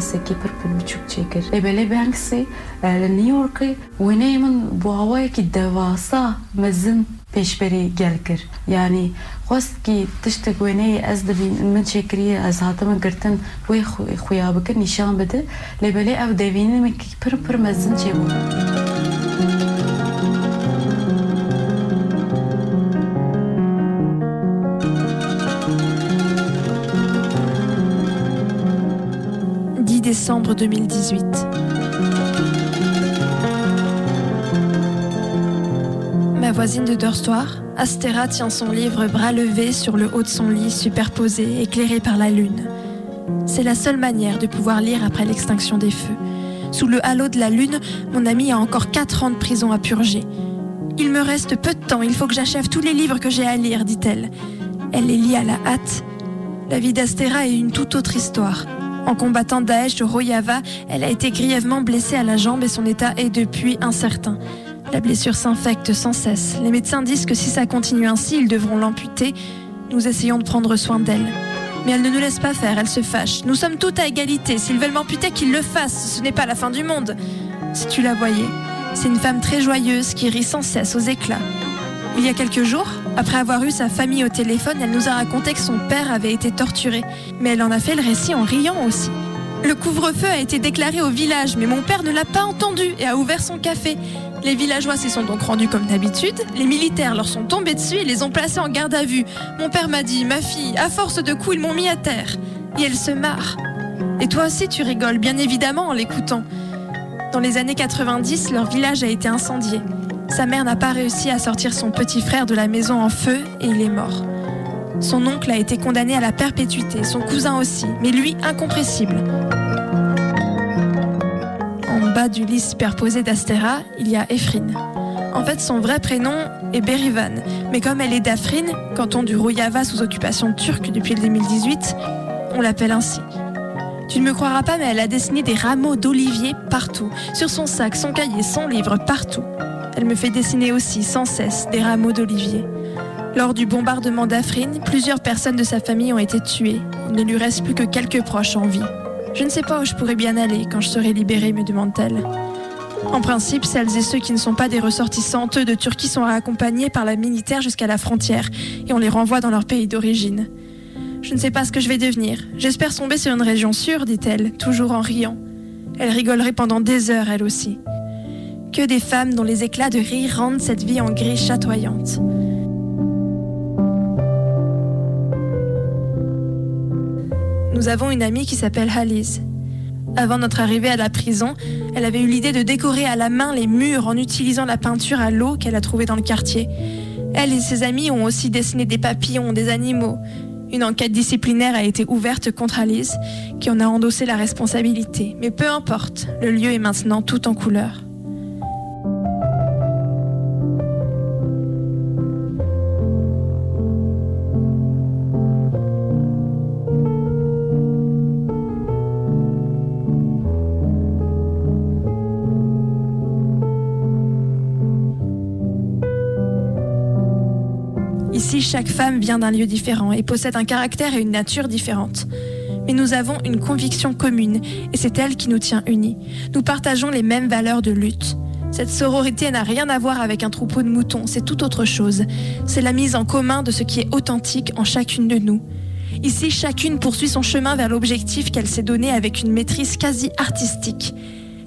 وينيكي أقصى كي بربل بتشوك تشيكر لبلي بانكسي لنيويوركي ويني من بواوايكي دواسا مزن پێشبەری گەلکرد ینی خۆستکی تشتێک وێنەیە ئەس دەبین من چێکریە ئەس هاتەمە گرتن وی خویا بکە نیشان بدە لێبەلێ ئەو دەبینێکی پر پر مەزن چێ بوو. décembre 2018. Ma voisine de dortoir, Astéra tient son livre bras levé sur le haut de son lit superposé, éclairé par la lune. C'est la seule manière de pouvoir lire après l'extinction des feux. Sous le halo de la lune, mon amie a encore 4 ans de prison à purger. Il me reste peu de temps, il faut que j'achève tous les livres que j'ai à lire, dit-elle. Elle les lit à la hâte. La vie d'Astéra est une toute autre histoire. En combattant Daesh au Rojava, elle a été grièvement blessée à la jambe et son état est depuis incertain. La blessure s'infecte sans cesse. Les médecins disent que si ça continue ainsi, ils devront l'amputer. Nous essayons de prendre soin d'elle. Mais elle ne nous laisse pas faire, elle se fâche. Nous sommes toutes à égalité. S'ils veulent m'amputer, qu'ils le fassent. Ce n'est pas la fin du monde. Si tu la voyais, c'est une femme très joyeuse qui rit sans cesse aux éclats. Il y a quelques jours, après avoir eu sa famille au téléphone, elle nous a raconté que son père avait été torturé. Mais elle en a fait le récit en riant aussi. Le couvre-feu a été déclaré au village, mais mon père ne l'a pas entendu et a ouvert son café. Les villageois s'y sont donc rendus comme d'habitude. Les militaires leur sont tombés dessus et les ont placés en garde à vue. Mon père m'a dit, ma fille, à force de coups, ils m'ont mis à terre. Et elle se marre. Et toi aussi, tu rigoles, bien évidemment, en l'écoutant. Dans les années 90, leur village a été incendié. Sa mère n'a pas réussi à sortir son petit frère de la maison en feu et il est mort. Son oncle a été condamné à la perpétuité, son cousin aussi, mais lui incompressible. En bas du lit superposé d'Astéra, il y a Efrin. En fait, son vrai prénom est Berivan, mais comme elle est d'Afrin, canton du Rojava sous occupation turque depuis le 2018, on l'appelle ainsi. Tu ne me croiras pas, mais elle a dessiné des rameaux d'olivier partout, sur son sac, son cahier, son livre, partout. Elle me fait dessiner aussi, sans cesse, des rameaux d'olivier. Lors du bombardement d'Afrin, plusieurs personnes de sa famille ont été tuées. Il ne lui reste plus que quelques proches en vie. Je ne sais pas où je pourrais bien aller quand je serai libérée, me demande-t-elle. En principe, celles et ceux qui ne sont pas des ressortissants de Turquie sont accompagnés par la militaire jusqu'à la frontière et on les renvoie dans leur pays d'origine. Je ne sais pas ce que je vais devenir. J'espère tomber sur une région sûre, dit-elle, toujours en riant. Elle rigolerait pendant des heures, elle aussi. Que des femmes dont les éclats de rire rendent cette vie en gris chatoyante. Nous avons une amie qui s'appelle Haliz. Avant notre arrivée à la prison, elle avait eu l'idée de décorer à la main les murs en utilisant la peinture à l'eau qu'elle a trouvée dans le quartier. Elle et ses amis ont aussi dessiné des papillons, des animaux. Une enquête disciplinaire a été ouverte contre Alice, qui en a endossé la responsabilité. Mais peu importe, le lieu est maintenant tout en couleur. Chaque femme vient d'un lieu différent et possède un caractère et une nature différentes. Mais nous avons une conviction commune et c'est elle qui nous tient unis. Nous partageons les mêmes valeurs de lutte. Cette sororité n'a rien à voir avec un troupeau de moutons, c'est tout autre chose. C'est la mise en commun de ce qui est authentique en chacune de nous. Ici, chacune poursuit son chemin vers l'objectif qu'elle s'est donné avec une maîtrise quasi artistique.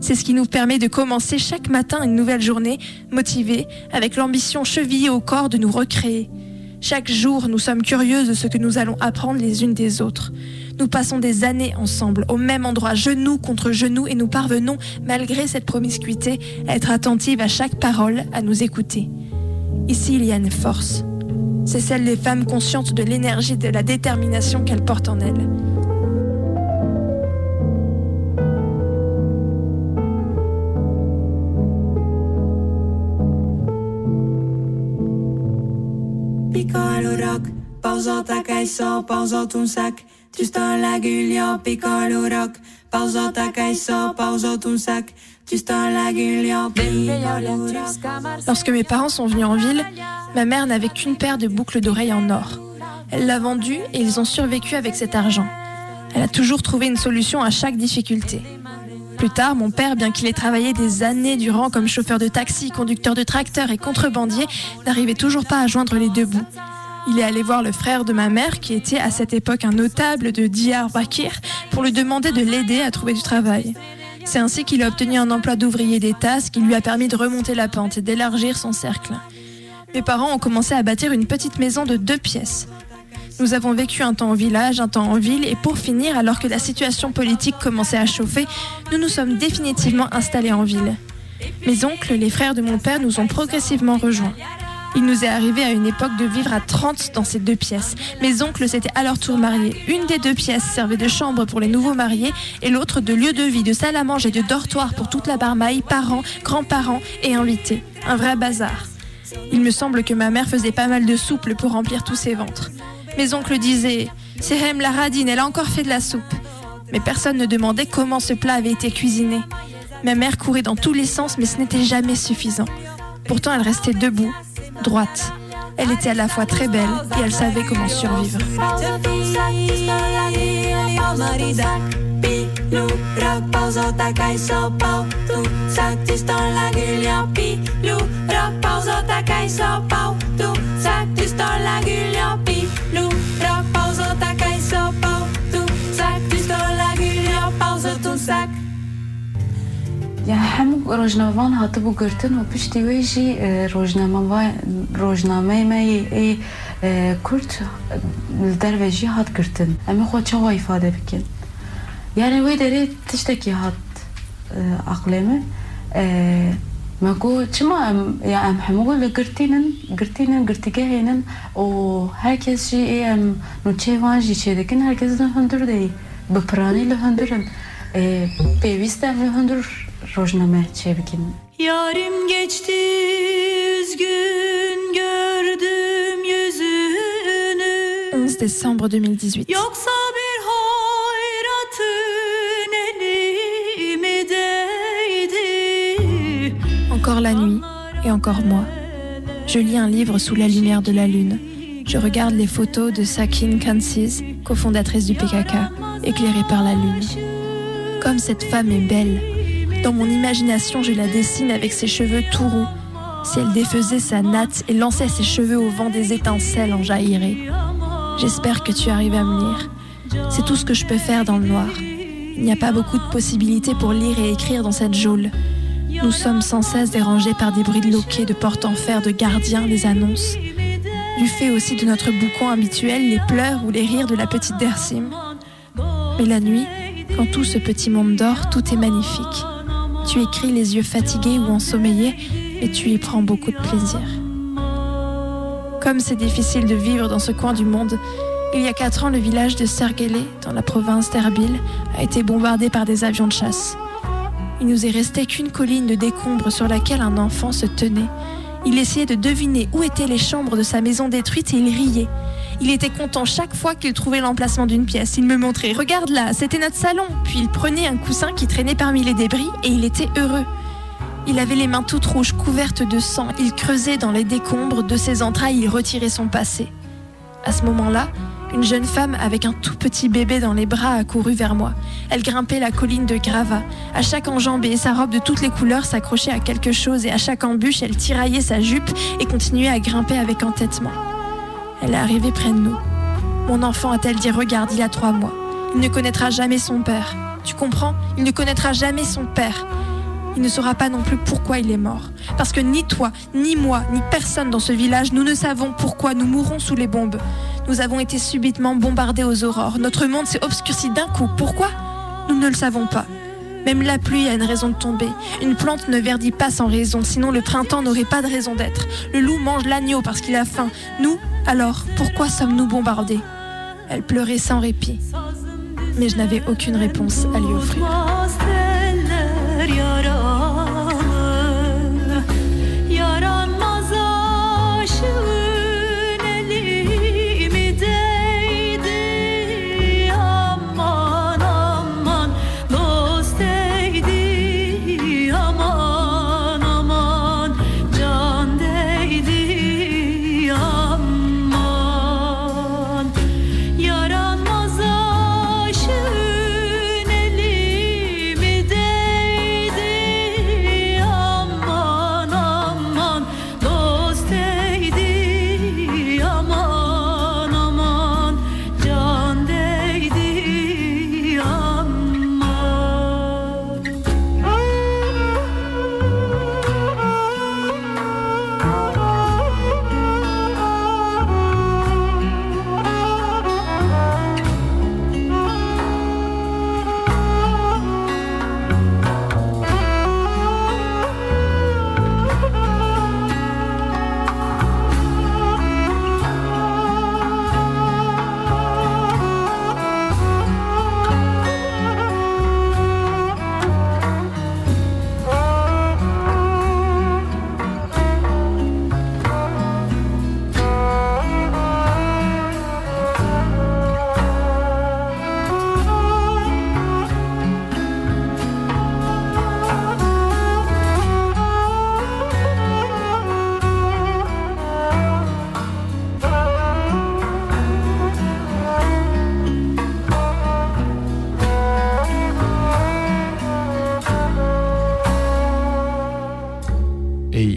C'est ce qui nous permet de commencer chaque matin une nouvelle journée, motivée, avec l'ambition chevillée au corps de nous recréer. Chaque jour, nous sommes curieuses de ce que nous allons apprendre les unes des autres. Nous passons des années ensemble, au même endroit, genou contre genou, et nous parvenons, malgré cette promiscuité, à être attentives à chaque parole, à nous écouter. Ici, il y a une force. C'est celle des femmes conscientes de l'énergie, de la détermination qu'elles portent en elles. Lorsque mes parents sont venus en ville, ma mère n'avait qu'une paire de boucles d'oreilles en or. Elle l'a vendue et ils ont survécu avec cet argent. Elle a toujours trouvé une solution à chaque difficulté. Plus tard, mon père, bien qu'il ait travaillé des années durant comme chauffeur de taxi, conducteur de tracteur et contrebandier, n'arrivait toujours pas à joindre les deux bouts. Il est allé voir le frère de ma mère, qui était à cette époque un notable de Diyarbakir, pour lui demander de l'aider à trouver du travail. C'est ainsi qu'il a obtenu un emploi d'ouvrier d'État, ce qui lui a permis de remonter la pente et d'élargir son cercle. Mes parents ont commencé à bâtir une petite maison de deux pièces. Nous avons vécu un temps au village, un temps en ville, et pour finir, alors que la situation politique commençait à chauffer, nous nous sommes définitivement installés en ville. Mes oncles, les frères de mon père, nous ont progressivement rejoints. Il nous est arrivé à une époque de vivre à 30 dans ces deux pièces. Mes oncles s'étaient à leur tour mariés. Une des deux pièces servait de chambre pour les nouveaux mariés et l'autre de lieu de vie, de salle à manger et de dortoir pour toute la barmaille, parents, grands-parents et invités. Un vrai bazar. Il me semble que ma mère faisait pas mal de souple pour remplir tous ses ventres. Mes oncles disaient C'est Hem la radine, elle a encore fait de la soupe. Mais personne ne demandait comment ce plat avait été cuisiné. Ma mère courait dans tous les sens, mais ce n'était jamais suffisant. Pourtant, elle restait debout, droite. Elle était à la fois très belle et elle savait comment survivre. Ya hemû rojnamevan hatibû girtin û piştî wê jî rojnameyê Kurd li derve jî hat girtin. Em ê xwe çawa îfade bikin. Yani wê derê tiştekî hat e, aqlê min. E, me got çima em ya em hemû li girtînin girtînin girtîgehênin û herkes jî em nûçevan jî çêdikin herkes li hundir deyî. Bi piranî li hundirin. E, Pêwîst 11 décembre 2018. Encore la nuit et encore moi. Je lis un livre sous la lumière de la lune. Je regarde les photos de Sakin Kansiz, cofondatrice du PKK, éclairée par la lune. Comme cette femme est belle, dans mon imagination, je la dessine avec ses cheveux tout roux. Si elle défaisait sa natte et lançait ses cheveux au vent, des étincelles en jailliraient. J'espère que tu arrives à me lire. C'est tout ce que je peux faire dans le noir. Il n'y a pas beaucoup de possibilités pour lire et écrire dans cette geôle. Nous sommes sans cesse dérangés par des bruits de loquets, de portes en fer, de gardiens, les annonces. Du fait aussi de notre boucan habituel, les pleurs ou les rires de la petite Dersim. Mais la nuit, quand tout ce petit monde dort, tout est magnifique. Tu écris les yeux fatigués ou ensommeillés, et tu y prends beaucoup de plaisir. Comme c'est difficile de vivre dans ce coin du monde, il y a quatre ans, le village de Sergele, dans la province d'Erbil, a été bombardé par des avions de chasse. Il nous est resté qu'une colline de décombres sur laquelle un enfant se tenait. Il essayait de deviner où étaient les chambres de sa maison détruite et il riait. Il était content chaque fois qu'il trouvait l'emplacement d'une pièce. Il me montrait Regarde là, c'était notre salon. Puis il prenait un coussin qui traînait parmi les débris et il était heureux. Il avait les mains toutes rouges, couvertes de sang. Il creusait dans les décombres de ses entrailles, il retirait son passé. À ce moment-là, une jeune femme avec un tout petit bébé dans les bras a couru vers moi. Elle grimpait la colline de Grava. À chaque enjambée, sa robe de toutes les couleurs s'accrochait à quelque chose et à chaque embûche, elle tiraillait sa jupe et continuait à grimper avec entêtement. Elle est arrivée près de nous. Mon enfant a-t-elle dit Regarde, il a trois mois. Il ne connaîtra jamais son père. Tu comprends? Il ne connaîtra jamais son père. Il ne saura pas non plus pourquoi il est mort. Parce que ni toi, ni moi, ni personne dans ce village, nous ne savons pourquoi nous mourrons sous les bombes. Nous avons été subitement bombardés aux aurores. Notre monde s'est obscurci d'un coup. Pourquoi? Nous ne le savons pas. Même la pluie a une raison de tomber. Une plante ne verdit pas sans raison, sinon le printemps n'aurait pas de raison d'être. Le loup mange l'agneau parce qu'il a faim. Nous, alors, pourquoi sommes-nous bombardés? Elle pleurait sans répit. Mais je n'avais aucune réponse à lui offrir.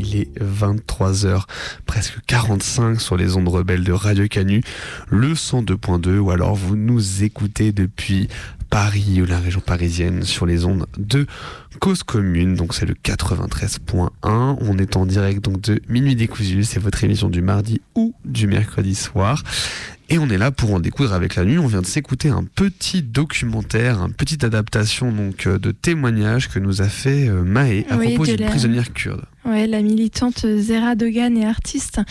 Il est 23h, presque 45 sur les ondes rebelles de Radio Canu, le 102.2, ou alors vous nous écoutez depuis Paris ou la région parisienne sur les ondes de Cause Commune, donc c'est le 93.1. On est en direct donc de Minuit décousu, c'est votre émission du mardi ou du mercredi soir. Et on est là pour en découdre avec la nuit. On vient de s'écouter un petit documentaire, une petite adaptation donc euh, de témoignage que nous a fait euh, Maë à Oui, propos d'une prisonnière kurde. Ouais, la militante Zera Dogan est artiste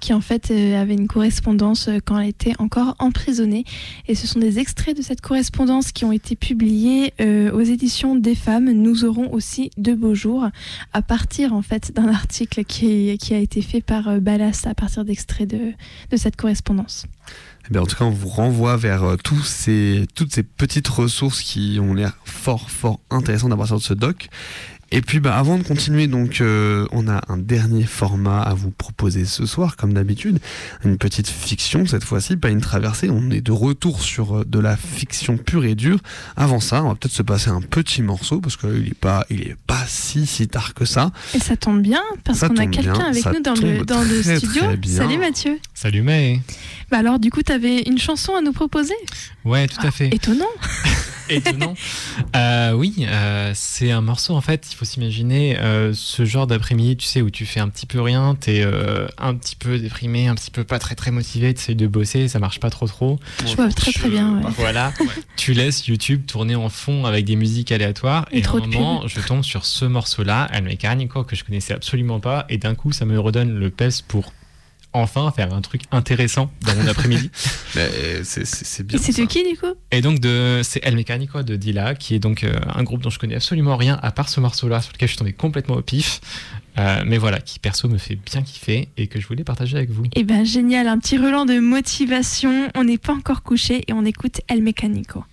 qui en fait euh, avait une correspondance euh, quand elle était encore emprisonnée. Et ce sont des extraits de cette correspondance qui ont été publiés euh, aux éditions des femmes. Nous aurons aussi de beaux jours à partir en fait d'un article qui, a été fait par Ballast à partir d'extraits de, cette correspondance. Eh bien, en tout cas, on vous renvoie vers toutes ces petites ressources qui ont l'air fort, fort intéressantes à partir de ce doc. Et puis bah, avant de continuer, donc euh, on a un dernier format à vous proposer ce soir, comme d'habitude, une petite fiction cette fois-ci, pas une traversée. On est de retour sur euh, de la fiction pure et dure. Avant ça, on va peut-être se passer un petit morceau parce que il est pas, il est pas si si tard que ça. Et ça tombe bien parce Ça qu'on a quelqu'un bien, avec ça nous dans le, dans le studio. Salut Mathieu. Salut May. Bah alors du coup, tu avais une chanson à nous proposer? Ouais, tout à fait. Étonnant. [laughs] Étonnant. Euh, oui, euh, c'est un morceau en fait. Il faut s'imaginer euh, ce genre d'après-midi, tu sais, où tu fais un petit peu rien, t'es euh, un petit peu déprimé, un petit peu pas très très motivé, tu de bosser, ça marche pas trop trop. Je vois très très bien. ouais. Voilà, tu laisses YouTube tourner en fond avec des musiques aléatoires Et et, trop à un de moment, je tombe sur ce morceau-là, El que je connaissais absolument pas, et d'un coup, ça me redonne le pèse pour enfin faire un truc intéressant dans mon après-midi. [laughs] c'est Et c'est de qui du coup? Et donc de c'est El Mecánico de Dila, qui est donc euh, un groupe dont je connais absolument rien à part ce morceau-là, sur lequel je suis tombé complètement au pif, Euh, mais voilà, qui perso me fait bien kiffer et que je voulais partager avec vous. Eh ben génial, un petit relan de motivation. On n'est pas encore couché et on écoute El Mecánico.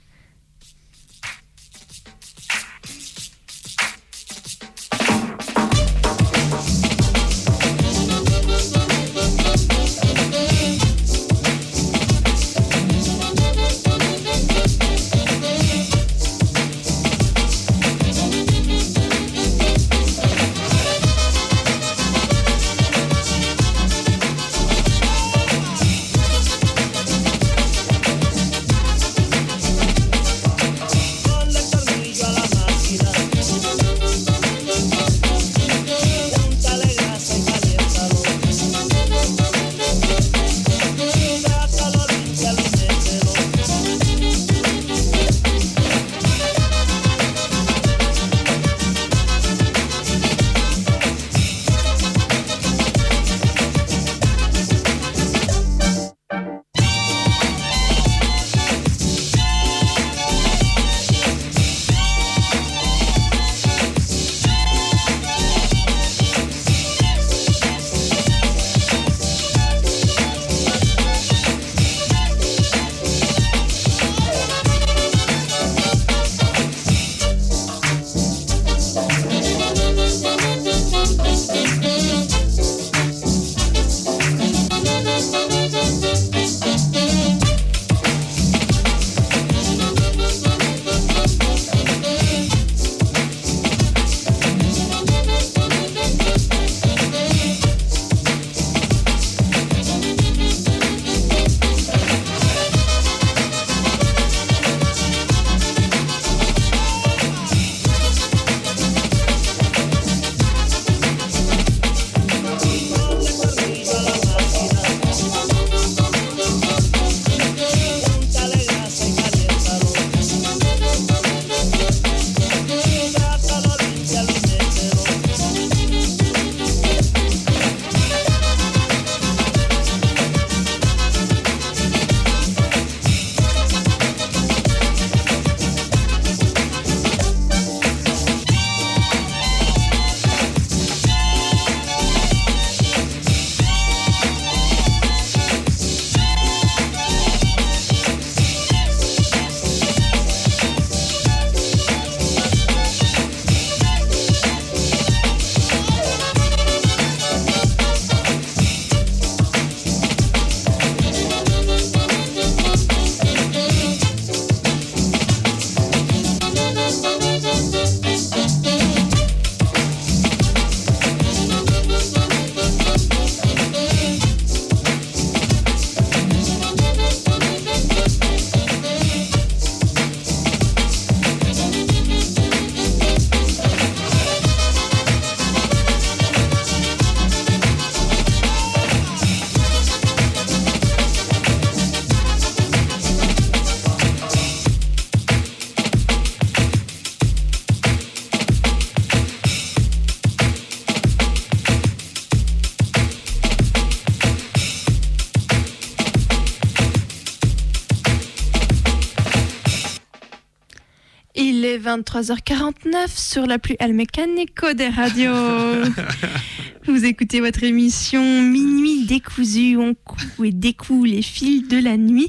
23h49 sur la plus El Mecánico des radios. [laughs] Vous écoutez votre émission Minuit décousu. On coud et découle les fils de la nuit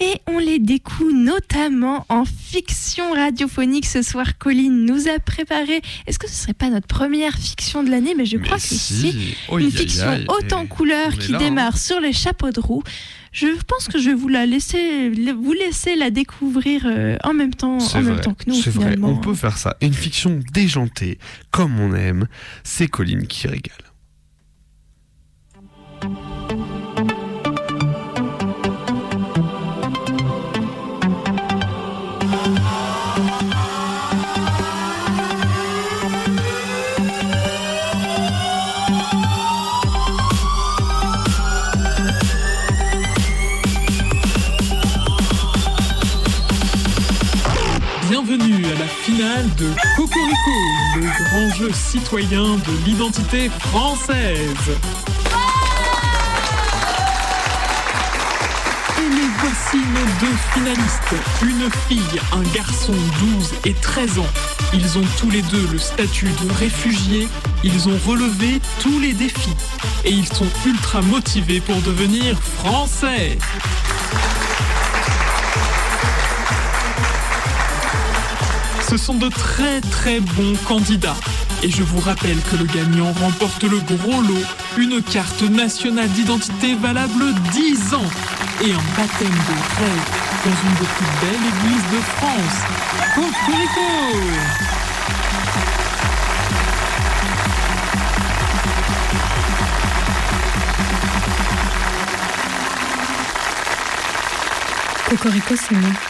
et on les découle notamment en fiction radiophonique. Ce soir, Colline nous a préparé. Est-ce que ce serait pas notre première fiction de l'année? Mais je crois que si. Oh, Une fiction haute en est qui là, hein. démarre sur les chapeaux de roue. Je pense que je vais vous la laisser, vous laisser la découvrir euh, en même temps, en même temps que nous. c'est vrai. On peut faire ça. Une fiction déjantée, comme on aime. C'est Colline qui régale. De Cocorico, le grand jeu citoyen de l'identité française. Voici nos deux finalistes, une fille, un garçon 12 et 13 ans. Ils ont tous les deux le statut de réfugiés, ils ont relevé tous les défis et ils sont ultra motivés pour devenir français. Ce sont de très très bons candidats. Et je vous rappelle que le gagnant remporte le gros lot, une carte nationale d'identité valable 10 ans et un baptême de rêve dans une des plus belles églises de France. Cocorico Cocorico, c'est moi.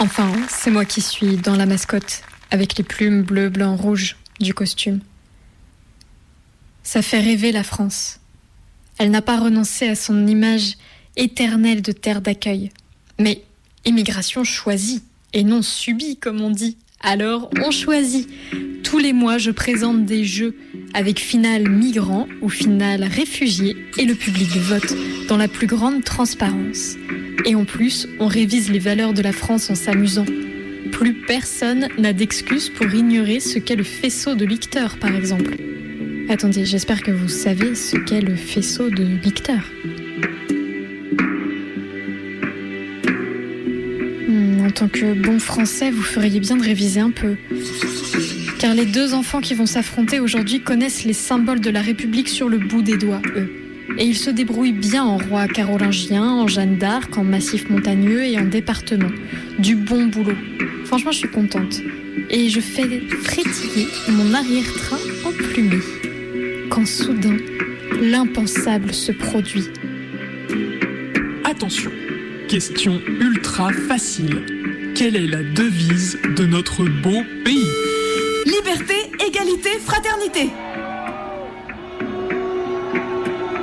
Enfin, c'est moi qui suis dans la mascotte, avec les plumes bleu, blanc, rouge du costume. Ça fait rêver la France. Elle n'a pas renoncé à son image éternelle de terre d'accueil. Mais immigration choisie, et non subie, comme on dit. Alors, on choisit. Tous les mois, je présente des jeux avec finale migrant ou finale réfugié et le public vote dans la plus grande transparence. Et en plus, on révise les valeurs de la France en s'amusant. Plus personne n'a d'excuses pour ignorer ce qu'est le faisceau de Licteur, par exemple. Attendez, j'espère que vous savez ce qu'est le faisceau de Licteur. Tant que bon français, vous feriez bien de réviser un peu. Car les deux enfants qui vont s'affronter aujourd'hui connaissent les symboles de la République sur le bout des doigts, eux. Et ils se débrouillent bien en roi carolingien, en Jeanne d'Arc, en massif montagneux et en département. Du bon boulot. Franchement, je suis contente. Et je fais frétiller mon arrière-train emplumé. Quand soudain, l'impensable se produit. Attention, question ultra facile. Quelle est la devise de notre beau pays Liberté, égalité, fraternité.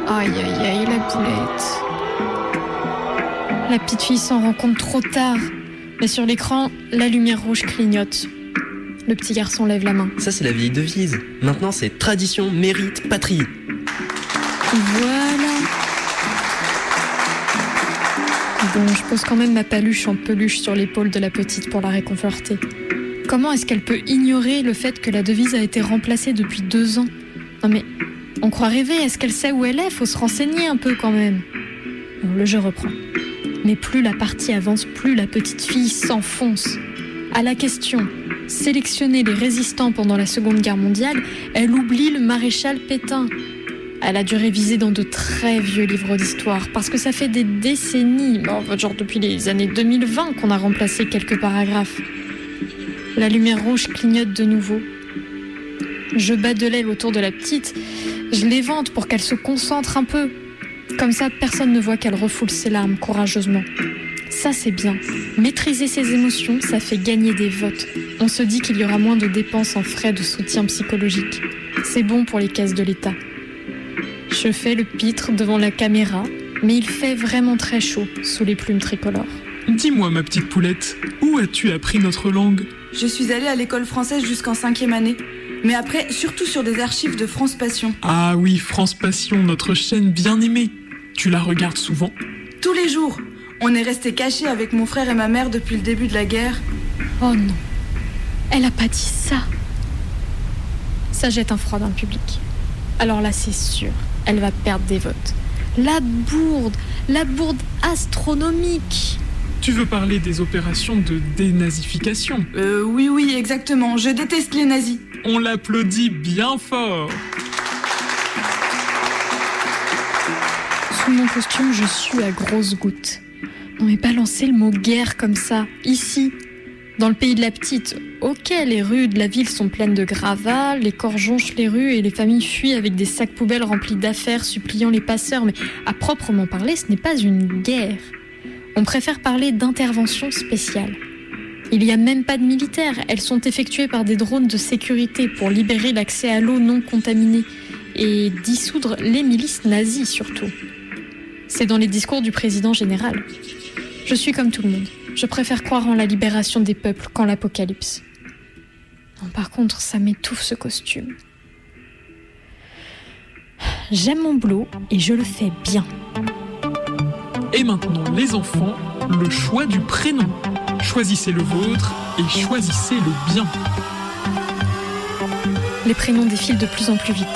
Aïe aïe aïe, la poulette. La petite fille s'en rend compte trop tard. Mais sur l'écran, la lumière rouge clignote. Le petit garçon lève la main. Ça, c'est la vieille devise. Maintenant, c'est tradition, mérite, patrie. Voilà. Bon, je pose quand même ma paluche en peluche sur l'épaule de la petite pour la réconforter. Comment est-ce qu'elle peut ignorer le fait que la devise a été remplacée depuis deux ans? Non mais, on croit rêver, est-ce qu'elle sait où elle est? Faut se renseigner un peu quand même. Bon, le jeu reprend. Mais plus la partie avance, plus la petite fille s'enfonce. À la question sélectionner les résistants pendant la Seconde Guerre mondiale, elle oublie le maréchal Pétain. Elle a dû réviser dans de très vieux livres d'histoire parce que ça fait des décennies, bon, genre depuis les années 2020 qu'on a remplacé quelques paragraphes. La lumière rouge clignote de nouveau. Je bats de l'aile autour de la petite, je l'évente pour qu'elle se concentre un peu. Comme ça, personne ne voit qu'elle refoule ses larmes courageusement. Ça, c'est bien. Maîtriser ses émotions, ça fait gagner des votes. On se dit qu'il y aura moins de dépenses en frais de soutien psychologique. C'est bon pour les caisses de l'État. Je fais le pitre devant la caméra, mais il fait vraiment très chaud sous les plumes tricolores. Dis-moi, ma petite poulette, où as-tu appris notre langue? Je suis allée à l'école française jusqu'en cinquième année. Mais après, surtout sur des archives de France Passion. Ah oui, France Passion, notre chaîne bien aimée. Tu la regardes souvent? Tous les jours. On est restés cachés avec mon frère et ma mère depuis le début de la guerre. Oh non, elle a pas dit ça. Ça jette un froid dans le public. Alors là, c'est sûr, elle va perdre des votes. La bourde, la bourde astronomique. Tu veux parler des opérations de dénazification Euh, oui, oui, exactement. Je déteste les nazis. On l'applaudit bien fort. Sous mon costume, je suis à grosses gouttes. Non mais balancer le mot guerre comme ça, ici, dans le pays de la petite. Ok, les rues de la ville sont pleines de gravats, les corps jonchent les rues et les familles fuient avec des sacs poubelles remplis d'affaires suppliant les passeurs, mais à proprement parler, ce n'est pas une guerre. On préfère parler d'intervention spéciale. Il n'y a même pas de militaires, elles sont effectuées par des drones de sécurité pour libérer l'accès à l'eau non contaminée et dissoudre les milices nazies surtout. C'est dans les discours du président général. Je suis comme tout le monde. Je préfère croire en la libération des peuples qu'en l'apocalypse. Non, par contre, ça m'étouffe ce costume. J'aime mon boulot et je le fais bien. Et maintenant, les enfants, le choix du prénom. Choisissez le vôtre et choisissez le bien. Les prénoms défilent de plus en plus vite.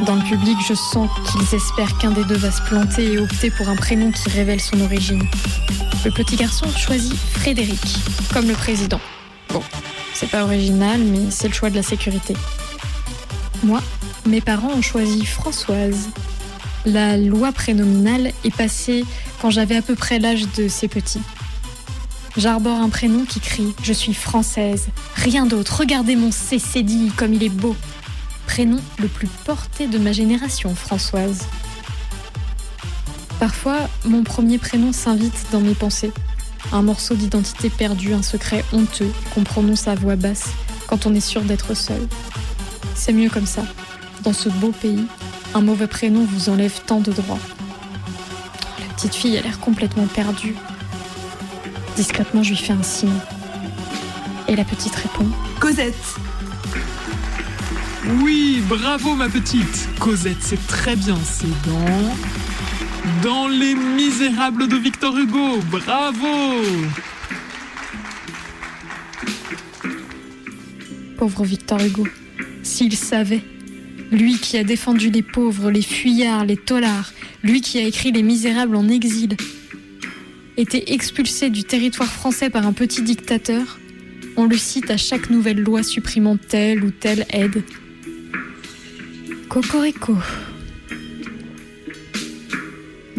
Dans le public, je sens qu'ils espèrent qu'un des deux va se planter et opter pour un prénom qui révèle son origine. Le petit garçon choisit Frédéric, comme le président. Bon, c'est pas original, mais c'est le choix de la sécurité. Moi, mes parents ont choisi Françoise. La loi prénominale est passée quand j'avais à peu près l'âge de ces petits. J'arbore un prénom qui crie Je suis française. Rien d'autre. Regardez mon CCD comme il est beau. Prénom le plus porté de ma génération, Françoise. Parfois, mon premier prénom s'invite dans mes pensées. Un morceau d'identité perdu, un secret honteux qu'on prononce à voix basse quand on est sûr d'être seul. C'est mieux comme ça. Dans ce beau pays, un mauvais prénom vous enlève tant de droits. La petite fille a l'air complètement perdue. Discrètement, je lui fais un signe. Et la petite répond Cosette. Oui, bravo ma petite. Cosette, c'est très bien. C'est dans. Dans Les Misérables de Victor Hugo. Bravo Pauvre Victor Hugo. S'il savait. Lui qui a défendu les pauvres, les fuyards, les tolards, lui qui a écrit Les Misérables en exil, était expulsé du territoire français par un petit dictateur, on le cite à chaque nouvelle loi supprimant telle ou telle aide. Cocorico.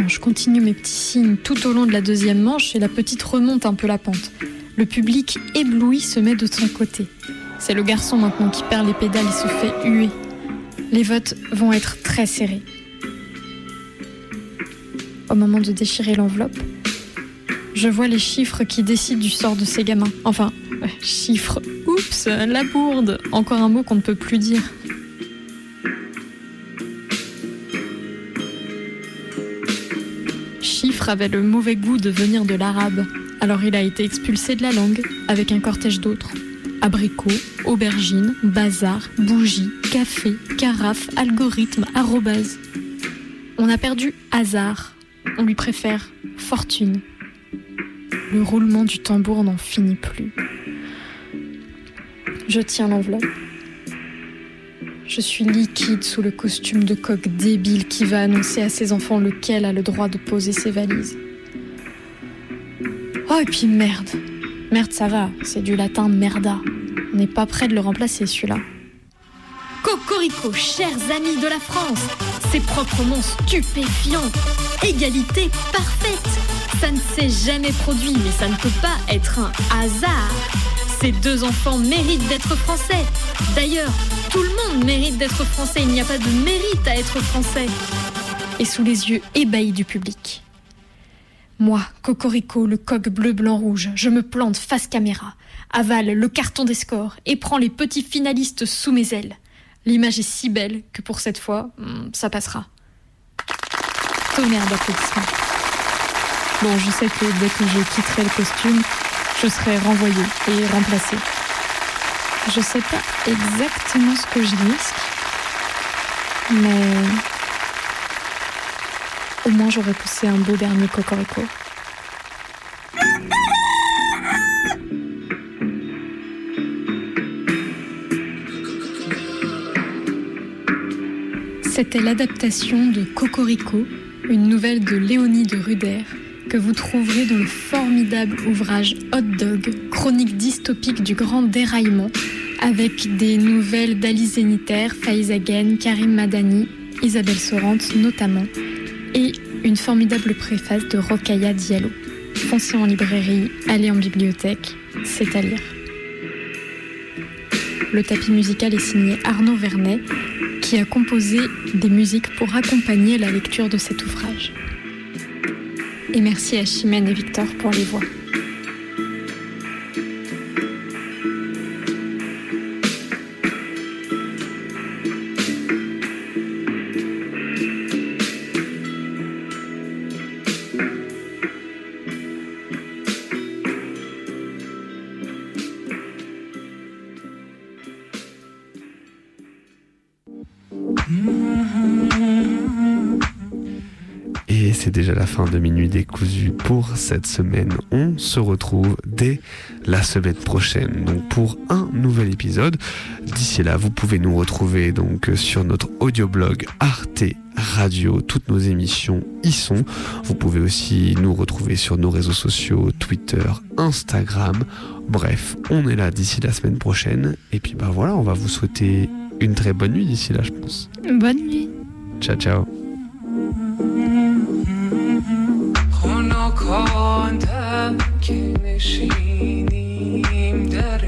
Je continue mes petits signes tout au long de la deuxième manche et la petite remonte un peu la pente. Le public ébloui se met de son côté. C'est le garçon maintenant qui perd les pédales et se fait huer. Les votes vont être très serrés. Au moment de déchirer l'enveloppe, je vois les chiffres qui décident du sort de ces gamins. Enfin, chiffres. Oups, la bourde. Encore un mot qu'on ne peut plus dire. Avait le mauvais goût de venir de l'arabe. Alors il a été expulsé de la langue avec un cortège d'autres. Abricots, aubergines, bazar, bougies, café, carafe, algorithme, arrobase. On a perdu hasard. On lui préfère fortune. Le roulement du tambour n'en finit plus. Je tiens l'enveloppe. Je suis liquide sous le costume de coq débile qui va annoncer à ses enfants lequel a le droit de poser ses valises. Oh, et puis merde. Merde, ça va, c'est du latin merda. On n'est pas prêt de le remplacer celui-là. Cocorico, chers amis de la France, c'est proprement stupéfiant. Égalité parfaite. Ça ne s'est jamais produit, mais ça ne peut pas être un hasard. Ces deux enfants méritent d'être français. D'ailleurs, tout le monde mérite d'être français. Il n'y a pas de mérite à être français. Et sous les yeux ébahis du public. Moi, Cocorico, le coq bleu, blanc, rouge, je me plante face caméra, avale le carton des scores et prends les petits finalistes sous mes ailes. L'image est si belle que pour cette fois, hmm, ça passera. Tonnerre d'applaudissements. Bon, je sais que dès que je quitterai le costume, je serai renvoyée et remplacée. Je sais pas exactement ce que je risque, mais au moins j'aurais poussé un beau dernier cocorico. C'était l'adaptation de Cocorico, une nouvelle de Léonie de Ruder, que vous trouverez dans le formidable ouvrage Hot Dog, chronique dystopique du grand déraillement, avec des nouvelles d'Ali Zénitaire, Faiz Agen, Karim Madani, Isabelle Sorante notamment, et une formidable préface de Rokaya Diallo. Foncez en librairie, allez en bibliothèque, c'est à lire. Le tapis musical est signé Arnaud Vernet, qui a composé des musiques pour accompagner la lecture de cet ouvrage. Et merci à Chimène et Victor pour les voix. Déjà la fin de Minuit décousu pour cette semaine. On se retrouve dès la semaine prochaine donc pour un nouvel épisode. D'ici là, vous pouvez nous retrouver donc sur notre audioblog Arte Radio. Toutes nos émissions y sont. Vous pouvez aussi nous retrouver sur nos réseaux sociaux Twitter, Instagram. Bref, on est là d'ici la semaine prochaine. Et puis bah voilà, on va vous souhaiter une très bonne nuit d'ici là, je pense. Bonne nuit. Ciao ciao. خنکاندم که نشینیم در